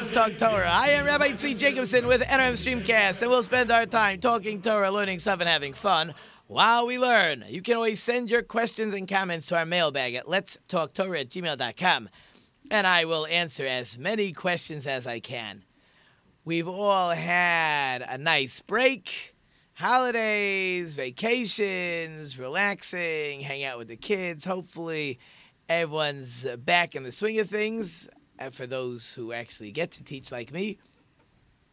Let's Talk Torah. I am Rabbi Tzvi Jacobson with NRM Streamcast, and we'll spend our time talking Torah, learning stuff, and having fun while we learn. You can always send your questions and comments to our mailbag at Let's Talk Torah at gmail.com, and I will answer as many questions as I can. We've all had a nice break, holidays, vacations, relaxing, hang out with the kids. Hopefully, everyone's back in the swing of things. And for those who actually get to teach, like me,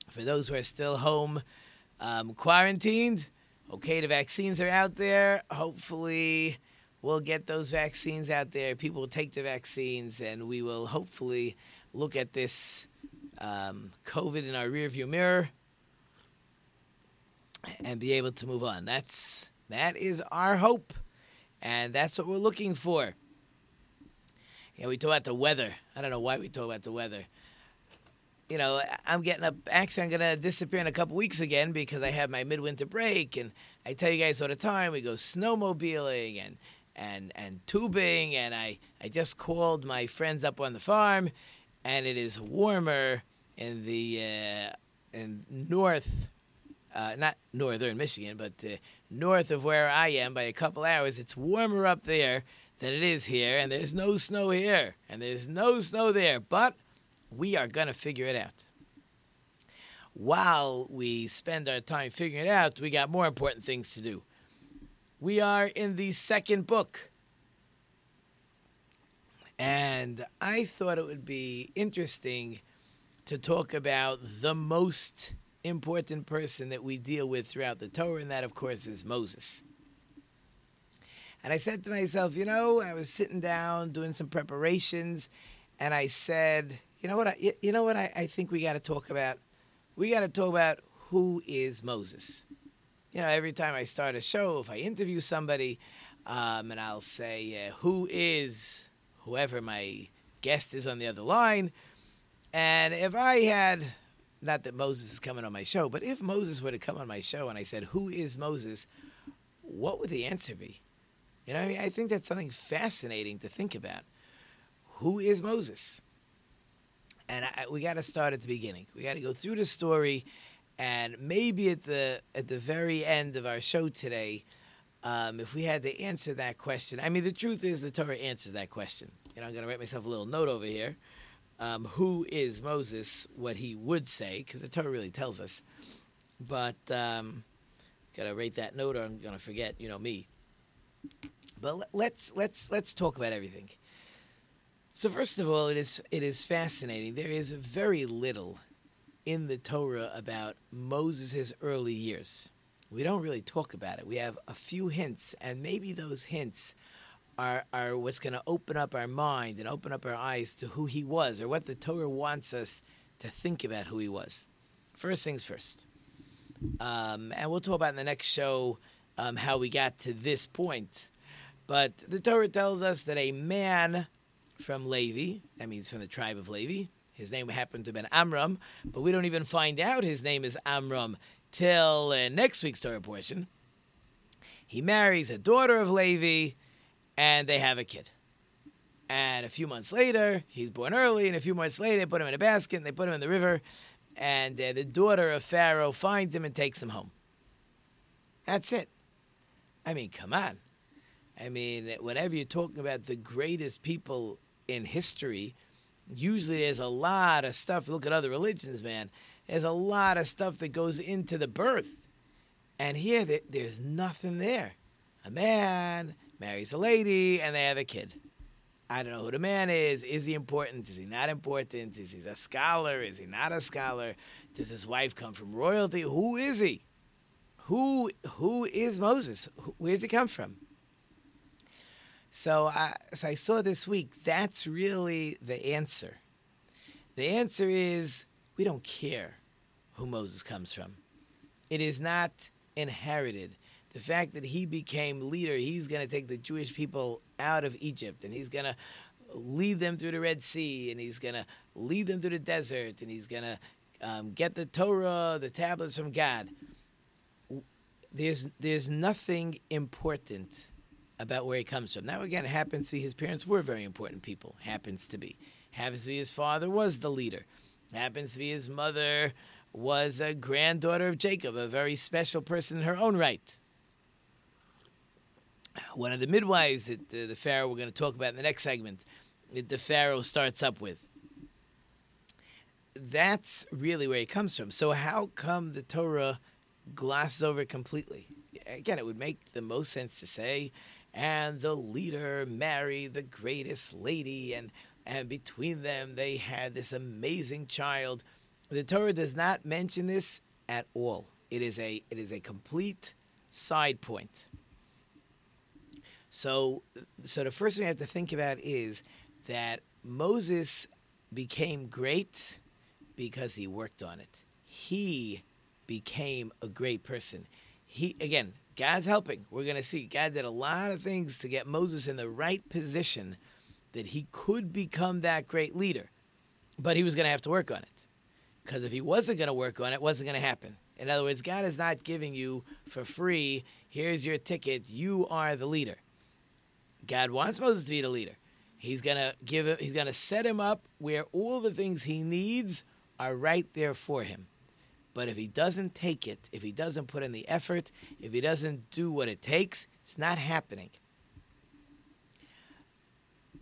for those who are still home um, quarantined, okay, the vaccines are out there. Hopefully, we'll get those vaccines out there. People will take the vaccines, and we will hopefully look at this um, COVID in our rearview mirror and be able to move on. That's that is our hope, and that's what we're looking for. Yeah, we talk about the weather. I don't know why we talk about the weather. You know, I'm getting up. Actually, I'm gonna disappear in a couple weeks again because I have my midwinter break, and I tell you guys all the time we go snowmobiling and and and tubing, and I I just called my friends up on the farm, and it is warmer in the uh, in north, uh, not northern Michigan, but uh, north of where I am by a couple hours. It's warmer up there than it is here, and there's no snow here, and there's no snow there, but we are going to figure it out. While we spend our time figuring it out, we got more important things to do. We are in the second book. And I thought it would be interesting to talk about the most important person that we deal with throughout the Torah, and that, of course, is Moses. And I said to myself, you know, I was sitting down doing some preparations, and I said, you know what? I, you know what? I, I think we got to talk about. We got to talk about who is Moses. You know, every time I start a show, if I interview somebody, um, and I'll say, uh, who is whoever my guest is on the other line, and if I had, not that Moses is coming on my show, but if Moses were to come on my show and I said, who is Moses? What would the answer be? You know, I mean, I think that's something fascinating to think about. Who is Moses? And I, we got to start at the beginning. We got to go through the story, and maybe at the at the very end of our show today, um, if we had to answer that question. I mean, the truth is, the Torah answers that question. You know, I'm going to write myself a little note over here. Um, who is Moses? What he would say, because the Torah really tells us. But um, got to write that note, or I'm going to forget. You know me. But let's let's let's talk about everything. So first of all, it is it is fascinating. There is very little in the Torah about Moses' early years. We don't really talk about it. We have a few hints, and maybe those hints are are what's going to open up our mind and open up our eyes to who he was, or what the Torah wants us to think about who he was. First things first, um, and we'll talk about in the next show um, how we got to this point. But the Torah tells us that a man from Levi, that means from the tribe of Levi, his name happened to have been Amram, but we don't even find out his name is Amram till uh, next week's Torah portion. He marries a daughter of Levi, and they have a kid. And a few months later, he's born early, and a few months later, they put him in a basket and they put him in the river, and uh, the daughter of Pharaoh finds him and takes him home. That's it. I mean, come on. I mean, whenever you're talking about the greatest people in history, usually there's a lot of stuff. Look at other religions, man. There's a lot of stuff that goes into the birth. And here, there's nothing there. A man marries a lady, and they have a kid. I don't know who the man is. Is he important? Is he not important? Is he a scholar? Is he not a scholar? Does his wife come from royalty? Who is he? Who who is Moses? Where does he come from? So I, so I saw this week. That's really the answer. The answer is we don't care who Moses comes from. It is not inherited. The fact that he became leader, he's going to take the Jewish people out of Egypt and he's going to lead them through the Red Sea and he's going to lead them through the desert and he's going to um, get the Torah, the tablets from God. There's, there's nothing important about where he comes from. Now, again, it happens to be his parents were very important people, happens to be. Happens to be his father was the leader. Happens to be his mother was a granddaughter of Jacob, a very special person in her own right. One of the midwives that uh, the Pharaoh we're going to talk about in the next segment, that the Pharaoh starts up with. That's really where he comes from. So, how come the Torah glosses over completely? Again, it would make the most sense to say, and the leader married the greatest lady, and, and between them they had this amazing child the Torah does not mention this at all. It is a it is a complete side point. So so the first thing we have to think about is that Moses became great because he worked on it. He became a great person. He again, God's helping. We're going to see God did a lot of things to get Moses in the right position that he could become that great leader. But he was going to have to work on it. Because if he wasn't going to work on it, it wasn't going to happen. In other words, God is not giving you for free, here's your ticket, you are the leader. God wants Moses to be the leader. He's going to give him, he's going to set him up where all the things he needs are right there for him. But if he doesn't take it, if he doesn't put in the effort, if he doesn't do what it takes, it's not happening.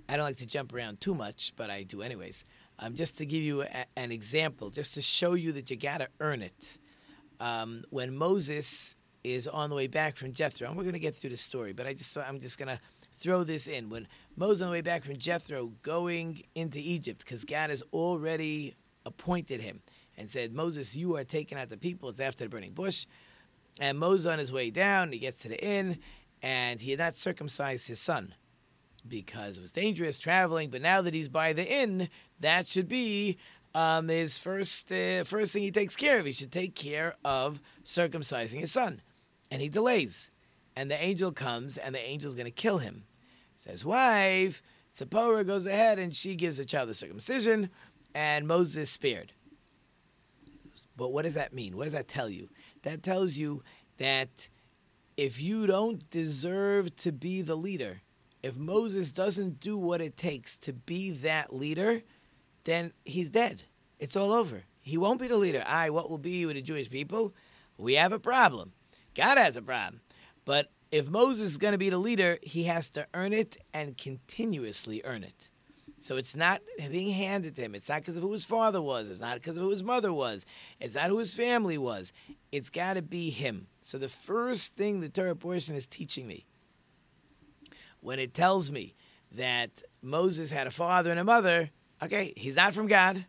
I don't like to jump around too much, but I do anyways. Um, just to give you a, an example, just to show you that you got to earn it. Um, when Moses is on the way back from Jethro, and we're going to get through the story, but I just I'm just going to throw this in. When Moses on the way back from Jethro, going into Egypt, because God has already appointed him and said, Moses, you are taking out the people. It's after the burning bush. And Moses on his way down, he gets to the inn, and he had not circumcised his son because it was dangerous traveling. But now that he's by the inn, that should be um, his first uh, first thing he takes care of. He should take care of circumcising his son, and he delays. And the angel comes, and the angel's going to kill him. Says, wife, Zipporah goes ahead, and she gives the child the circumcision, and Moses is spared. But what does that mean? What does that tell you? That tells you that if you don't deserve to be the leader, if Moses doesn't do what it takes to be that leader, then he's dead. It's all over. He won't be the leader. I, what will be with the Jewish people? We have a problem. God has a problem. But if Moses is going to be the leader, he has to earn it and continuously earn it. So it's not being handed to him. It's not because of who his father was. It's not because of who his mother was. It's not who his family was. It's got to be him. So the first thing the Torah portion is teaching me when it tells me that Moses had a father and a mother, okay, he's not from God.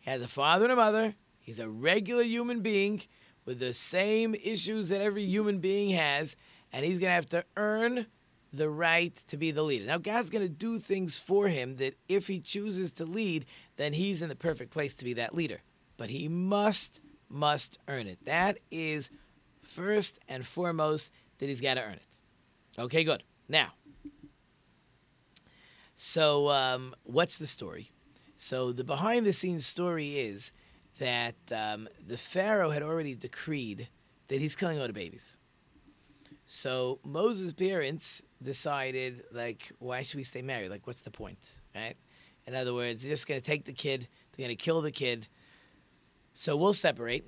He has a father and a mother. He's a regular human being with the same issues that every human being has, and he's going to have to earn the right to be the leader. Now, God's going to do things for him that if he chooses to lead, then he's in the perfect place to be that leader. But he must, must earn it. That is first and foremost that he's got to earn it. Okay, good. Now, so, um, what's the story? So, the behind the scenes story is that um, the Pharaoh had already decreed that he's killing all the babies. So, Moses' parents decided, like, why should we stay married? Like, what's the point, right? In other words, they're just going to take the kid, they're going to kill the kid. So, we'll separate.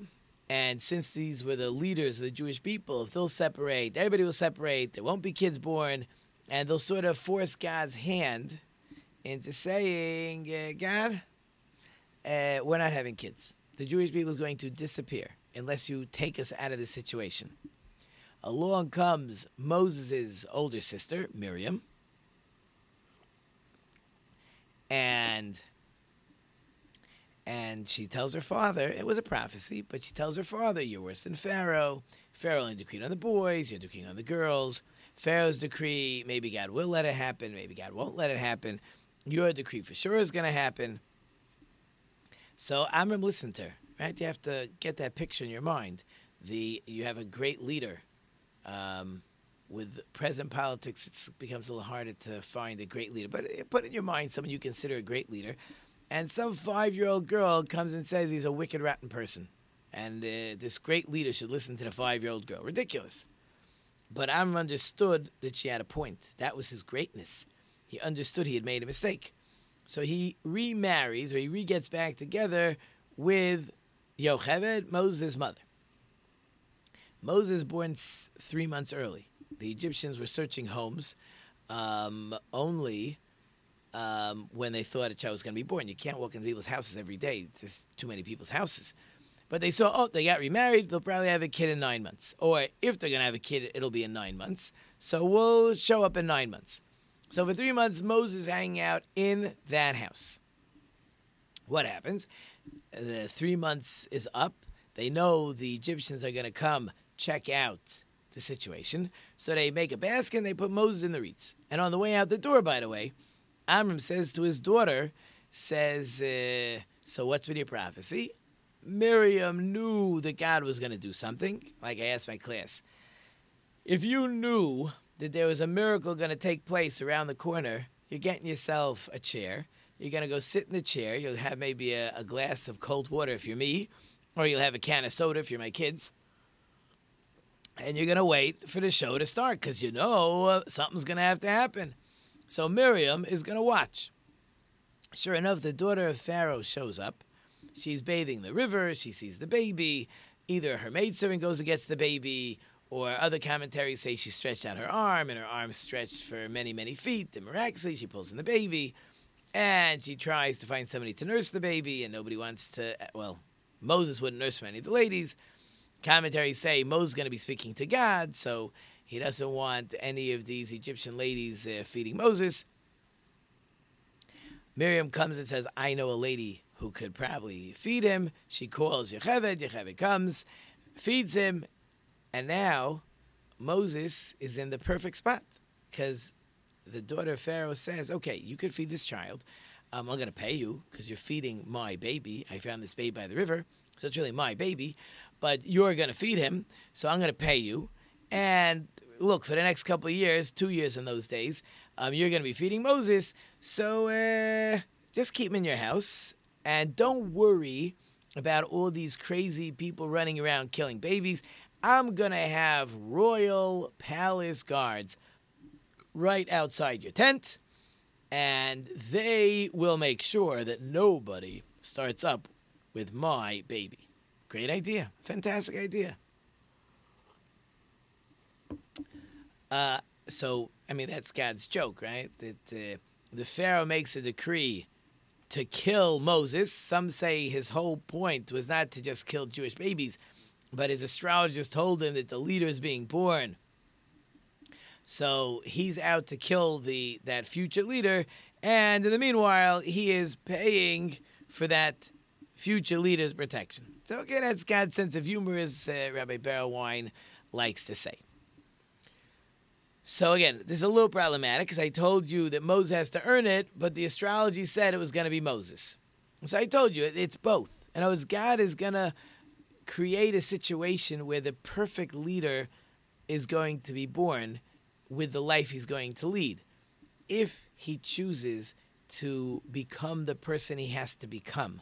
And since these were the leaders of the Jewish people, if they'll separate, everybody will separate, there won't be kids born and they'll sort of force God's hand into saying, uh, God, uh, we're not having kids. The Jewish people is going to disappear unless you take us out of this situation. Along comes Moses' older sister, Miriam, and and she tells her father, it was a prophecy, but she tells her father, You're worse than Pharaoh. Pharaoh only decreed on the boys, you're decreeing on the girls. Pharaoh's decree, maybe God will let it happen, maybe God won't let it happen. Your decree for sure is going to happen. So Amram listened to her. Right, you have to get that picture in your mind. The you have a great leader. Um, with present politics, it becomes a little harder to find a great leader. But put in your mind someone you consider a great leader, and some five-year-old girl comes and says he's a wicked, rotten person, and uh, this great leader should listen to the five-year-old girl. Ridiculous. But Amram understood that she had a point. That was his greatness. He understood he had made a mistake. So he remarries or he re gets back together with Yocheved, Moses' mother. Moses born three months early. The Egyptians were searching homes um, only um, when they thought a child was going to be born. You can't walk into people's houses every day. There's too many people's houses. But they saw, oh, they got remarried. They'll probably have a kid in nine months. Or if they're going to have a kid, it'll be in nine months. So we'll show up in nine months. So for three months, Moses hanging out in that house. What happens? The three months is up. They know the Egyptians are going to come check out the situation. So they make a basket and they put Moses in the reeds. And on the way out the door, by the way, Amram says to his daughter, says, uh, So what's with your prophecy? Miriam knew that God was going to do something. Like I asked my class, if you knew that there was a miracle going to take place around the corner, you're getting yourself a chair. You're going to go sit in the chair. You'll have maybe a, a glass of cold water if you're me, or you'll have a can of soda if you're my kids. And you're going to wait for the show to start because you know uh, something's going to have to happen. So Miriam is going to watch. Sure enough, the daughter of Pharaoh shows up She's bathing the river. She sees the baby. Either her maidservant goes and gets the baby, or other commentaries say she stretched out her arm and her arm stretched for many, many feet. And miraculously, she pulls in the baby and she tries to find somebody to nurse the baby, and nobody wants to. Well, Moses wouldn't nurse for any of the ladies. Commentaries say Moses is going to be speaking to God, so he doesn't want any of these Egyptian ladies uh, feeding Moses. Miriam comes and says, I know a lady who could probably feed him. She calls Yocheved. Yocheved comes, feeds him, and now Moses is in the perfect spot because the daughter of Pharaoh says, "Okay, you could feed this child. Um, I'm going to pay you because you're feeding my baby. I found this baby by the river, so it's really my baby. But you're going to feed him, so I'm going to pay you. And look, for the next couple of years, two years in those days, um, you're going to be feeding Moses. So uh, just keep him in your house, and don't worry about all these crazy people running around killing babies. I'm going to have royal palace guards right outside your tent, and they will make sure that nobody starts up with my baby. Great idea. Fantastic idea. Uh, so, I mean, that's God's joke, right? That uh, the Pharaoh makes a decree to kill Moses. Some say his whole point was not to just kill Jewish babies, but his astrologers told him that the leader is being born. So he's out to kill the that future leader, and in the meanwhile, he is paying for that future leader's protection. So okay, that's God's sense of humor, as uh, Rabbi Berel Wein likes to say. So again, this is a little problematic because I told you that Moses has to earn it, but the astrology said it was going to be Moses. So I told you it's both. And I was God is going to create a situation where the perfect leader is going to be born with the life he's going to lead. If he chooses to become the person he has to become,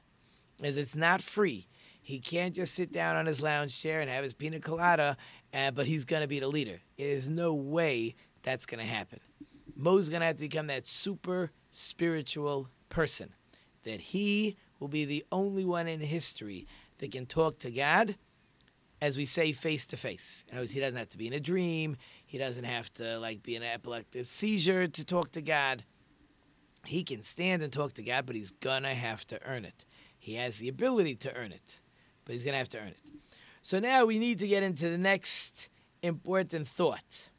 as it's not free. He can't just sit down on his lounge chair and have his pina colada, uh, but he's going to be the leader. There's no way that's going to happen. Mo's going to have to become that super spiritual person, that he will be the only one in history that can talk to God, as we say, face to face. He doesn't have to be in a dream. He doesn't have to like be in an epileptic seizure to talk to God. He can stand and talk to God, but he's gonna have to earn it. He has the ability to earn it, but he's going to have to earn it. So now we need to get into the next important thought.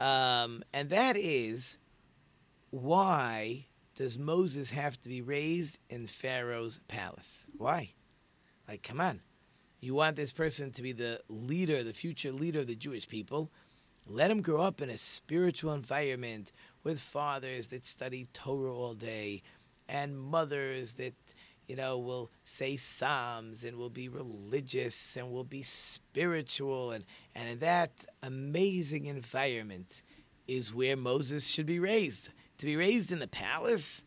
Um, and that is why does Moses have to be raised in Pharaoh's palace? Why? Like, come on. You want this person to be the leader, the future leader of the Jewish people. Let him grow up in a spiritual environment with fathers that study Torah all day and mothers that you know, we'll say psalms and we'll be religious and we'll be spiritual. And, and in that amazing environment is where Moses should be raised. To be raised in the palace,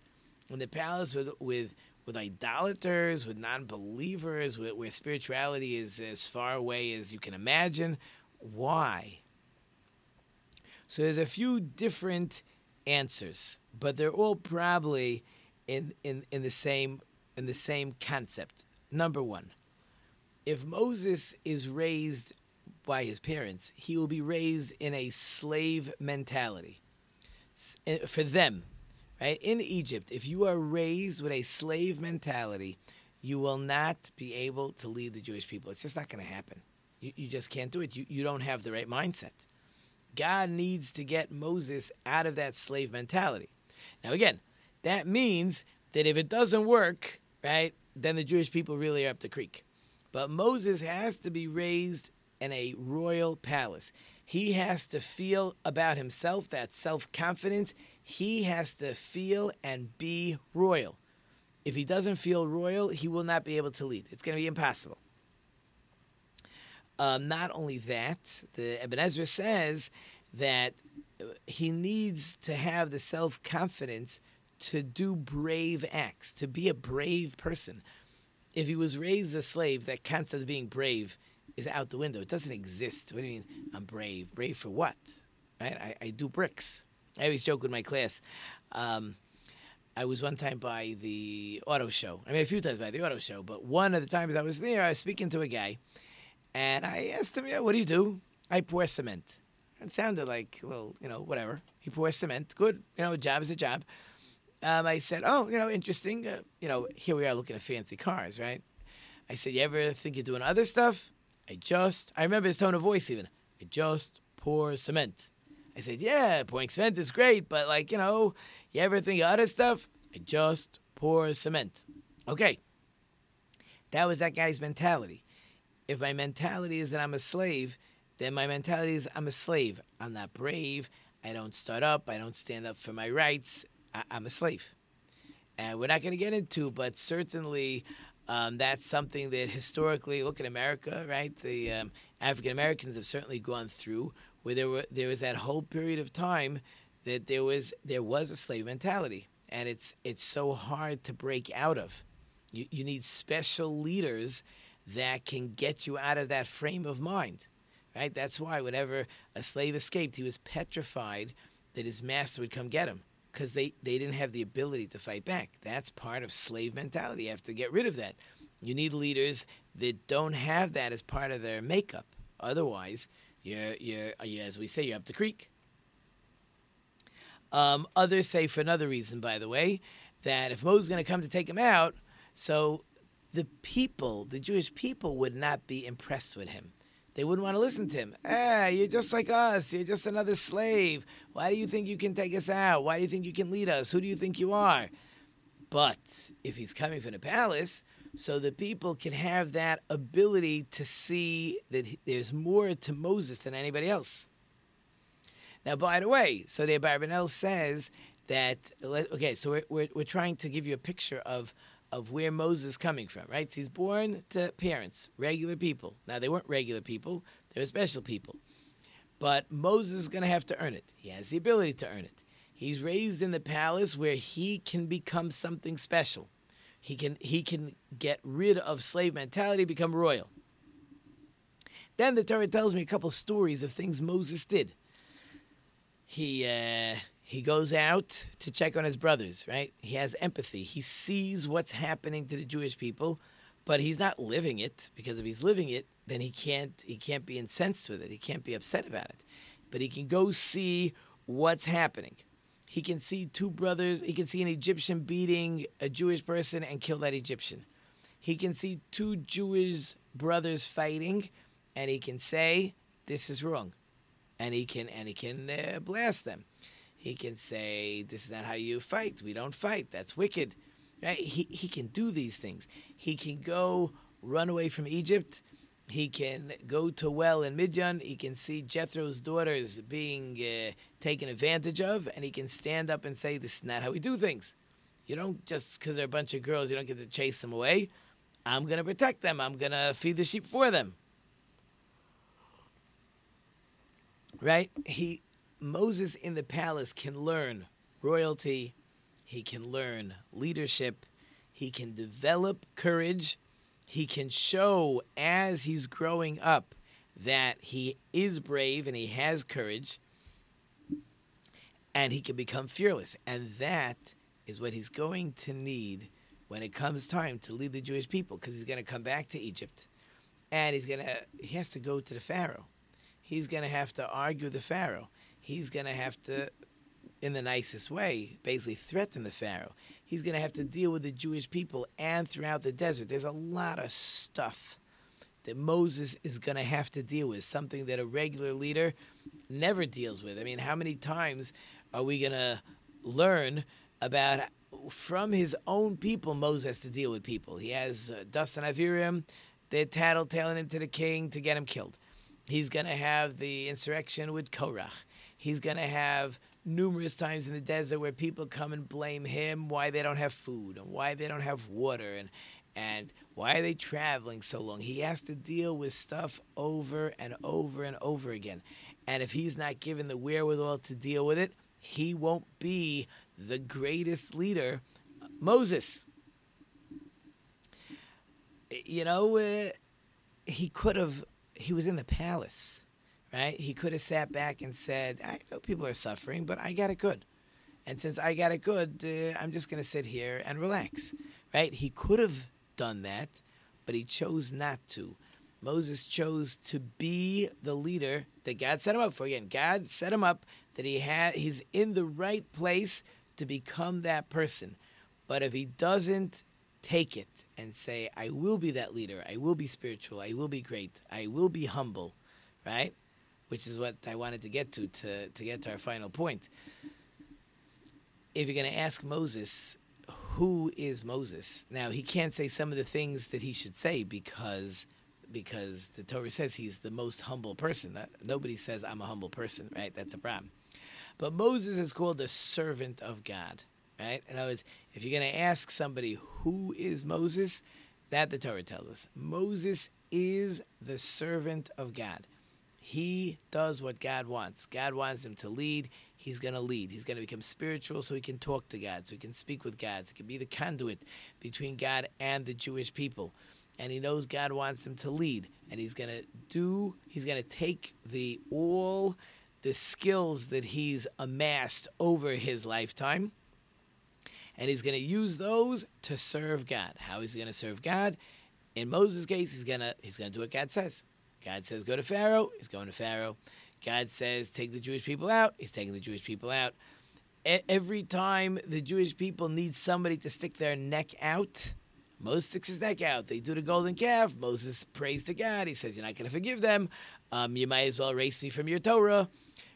in the palace with, with, with idolaters, with non believers, where spirituality is as far away as you can imagine. Why? So there's a few different answers, but they're all probably in, in, in the same in the same concept. Number one, if Moses is raised by his parents, he will be raised in a slave mentality. Eh, for them, right? In Egypt, if you are raised with a slave mentality, you will not be able to lead the Jewish people. It's just not going to happen. You, you just can't do it. You, you don't have the right mindset. God needs to get Moses out of that slave mentality. Now, again, that means that if it doesn't work, right, then the Jewish people really are up the creek. But Moses has to be raised in a royal palace. He has to feel about himself that self confidence. He has to feel and be royal. If he doesn't feel royal, he will not be able to lead. It's going to be impossible. Um, not only that, the Ibn Ezra says that he needs to have the self confidence to do brave acts, to be a brave person. If he was raised a slave, that concept of being brave is out the window. It doesn't exist. What do you mean? I'm brave. Brave for what? Right? I, I do bricks. I always joke with my class. Um, I was one time by the auto show. I mean, a few times by the auto show, but one of the times I was there, I was speaking to a guy, and I asked him, yeah, what do you do? I pour cement. It sounded like, well, you know, whatever. He pours cement. Good. You know, a job is a job. Um, I said, oh, you know, interesting. Uh, you know, here we are looking at fancy cars, right? I said, you ever think you're doing other stuff? I just, I remember his tone of voice even. I just pour cement. I said, yeah, pouring cement is great, but like, you know, you ever think of other stuff? I just pour cement. Okay. That was that guy's mentality if my mentality is that I'm a slave, then my mentality is I'm a slave. I'm not brave. I don't start up. I don't stand up for my rights. I, am a slave. And we're not going to get into, but certainly um, that's something that historically, look at America, right? The um, African Americans have certainly gone through where there were there was that whole period of time that there was there was a slave mentality, and it's it's so hard to break out of. You you need special leaders that can get you out of that frame of mind. Right? That's why whenever a slave escaped, he was petrified that his master would come get him because they, they didn't have the ability to fight back. That's part of slave mentality. You have to get rid of that. You need leaders that don't have that as part of their makeup. Otherwise, you're, you're, as we say, you're up the creek. Um, others say, for another reason, by the way, that if Moses is going to come to take him out, so the people, the Jewish people, would not be impressed with him. They wouldn't want to listen to him. Ah, you're just like us. You're just another slave. Why do you think you can take us out? Why do you think you can lead us? Who do you think you are? But if he's coming from the palace, so the people can have that ability to see that there's more to Moses than anybody else. Now, by the way, so the Abarbanel says that, okay, so we're, we're, we're trying to give you a picture of of where Moses is coming from, right? So he's born to parents, regular people. Now, they weren't regular people, they were special people. But Moses is going to have to earn it. He has the ability to earn it. He's raised in the palace where he can become something special. He can, he can get rid of slave mentality, become royal. Then the Torah tells me a couple stories of things Moses did. He, uh, he goes out to check on his brothers, right? He has empathy. He sees what's happening to the Jewish people, but he's not living it because if he's living it, then he can't he can't be incensed with it. He can't be upset about it. But he can go see what's happening. He can see two brothers, he can see an Egyptian beating a Jewish person and kill that Egyptian. He can see two Jewish brothers fighting and he can say this is wrong. And he can and he can uh, blast them he can say, This is not how you fight. We don't fight. That's wicked. Right? He, he can do these things. He can go run away from Egypt. He can go to well in Midian. He can see Jethro's daughters being uh, taken advantage of, and he can stand up and say, This is not how we do things. You don't just because they're a bunch of girls, you don't get to chase them away. I'm going to protect them. I'm going to feed the sheep for them. Right? He Moses in the palace can learn royalty, he can learn leadership, he can develop courage, he can show as he's growing up that he is brave and he has courage and he can become fearless. And that is what he's going to need when it comes time to lead the Jewish people because he's going to come back to Egypt and he's going to he has to go to the Pharaoh. He's going to have to argue the Pharaoh. He's going to have to in the nicest way basically threaten the Pharaoh. He's going to have to deal with the Jewish people and throughout the desert. There's a lot of stuff that Moses is going to have to deal with, something that a regular leader never deals with. I mean, how many times are we going to learn about from his own people, Moses has to deal with people. He has uh, Dustan Aviram, they're tattletaling him to the king to get him killed. He's going to have the insurrection with Korach. He's going to have numerous times in the desert where people come and blame him why they don't have food and why they don't have water and and why are they traveling so long? He has to deal with stuff over and over and over again. And if he's not given the wherewithal to deal with it, he won't be the greatest leader, Moses. You know, uh, he could have, he was in the palace, right? He could have sat back and said, I know people are suffering, but I got it good. And since I got it good, uh, I'm just going to sit here and relax, right? He could have done that, but he chose not to. Moses chose to be the leader that God set him up for. Again, God set him up that he had he's in the right place to become that person. But if he doesn't take it and say, I will be that leader, I will be spiritual, I will be great, I will be humble, right? Which is what I wanted to get to to, to get to our final point. If you're going to ask Moses, who is Moses? Now, he can't say some of the things that he should say because because the Torah says he's the most humble person. Nobody says I'm a humble person, right? That's a problem. But Moses is called the servant of God, right? In other words, if you're going to ask somebody who is Moses, that the Torah tells us. Moses is the servant of God. He does what God wants. God wants him to lead. He's going to lead. He's going to become spiritual so he can talk to God, so he can speak with God, so he can be the conduit between God and the Jewish people. And he knows God wants him to lead. And he's going to do, he's going to take the all the skills that he's amassed over his lifetime. And he's going to use those to serve God. How is he going to serve God? In Moses' case, he's going to he's going to do what God says. God says go to Pharaoh, he's going to Pharaoh. God says take the Jewish people out, he's taking the Jewish people out. Every time the Jewish people need somebody to stick their neck out, Moses sticks his neck out. They do the golden calf. Moses prays to God. He says, "You're not going to forgive them. Um, you might as well erase me from your Torah."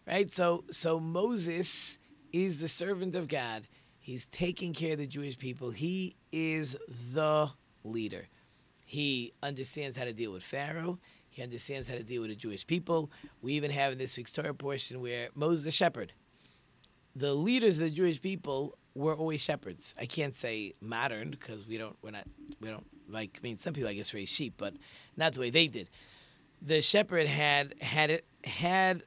Right? So so Moses is the servant of God. He's taking care of the Jewish people. He is the leader. He understands how to deal with Pharaoh. He understands how to deal with the Jewish people. We even have in this week's Torah portion where Moses the shepherd. The leaders of the Jewish people were always shepherds. I can't say modern because we don't we're not we don't like I mean some people I guess raise sheep, but not the way they did. The shepherd had had it had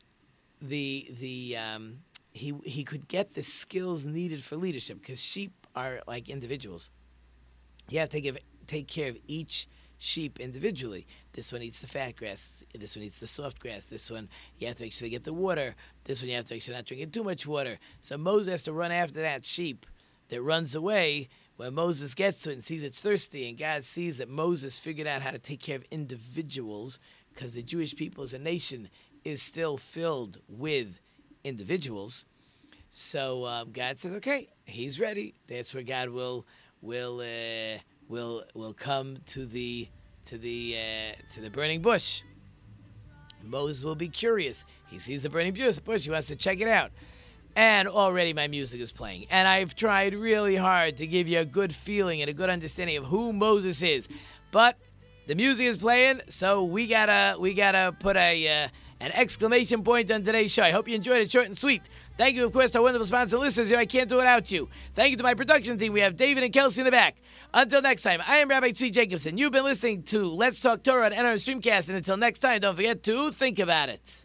the the um, he he could get the skills needed for leadership because sheep are like individuals. You have to give take care of each sheep individually. This one eats the fat grass. This one eats the soft grass. This one you have to make sure they get the water. This one you have to make sure not drinking too much water. So Moses has to run after that sheep that runs away when Moses gets to it and sees it's thirsty, and God sees that Moses figured out how to take care of individuals because the Jewish people as a nation is still filled with individuals. So um, God says, "Okay, He's ready." That's where God will will uh, will will come to the to the uh, to the burning bush. Moses will be curious. He sees the burning bush. He wants to check it out. And already my music is playing. And I've tried really hard to give you a good feeling and a good understanding of who Moses is. But the music is playing, so we gotta we gotta put a uh, an exclamation point on today's show. I hope you enjoyed it short and sweet. Thank you, of course, to our wonderful sponsor listeners. I can't do it without you. Thank you to my production team. We have David and Kelsey in the back. Until next time, I am Rabbi Tzvi Jacobson. You've been listening to Let's Talk Torah on NR Streamcast. And until next time, don't forget to think about it.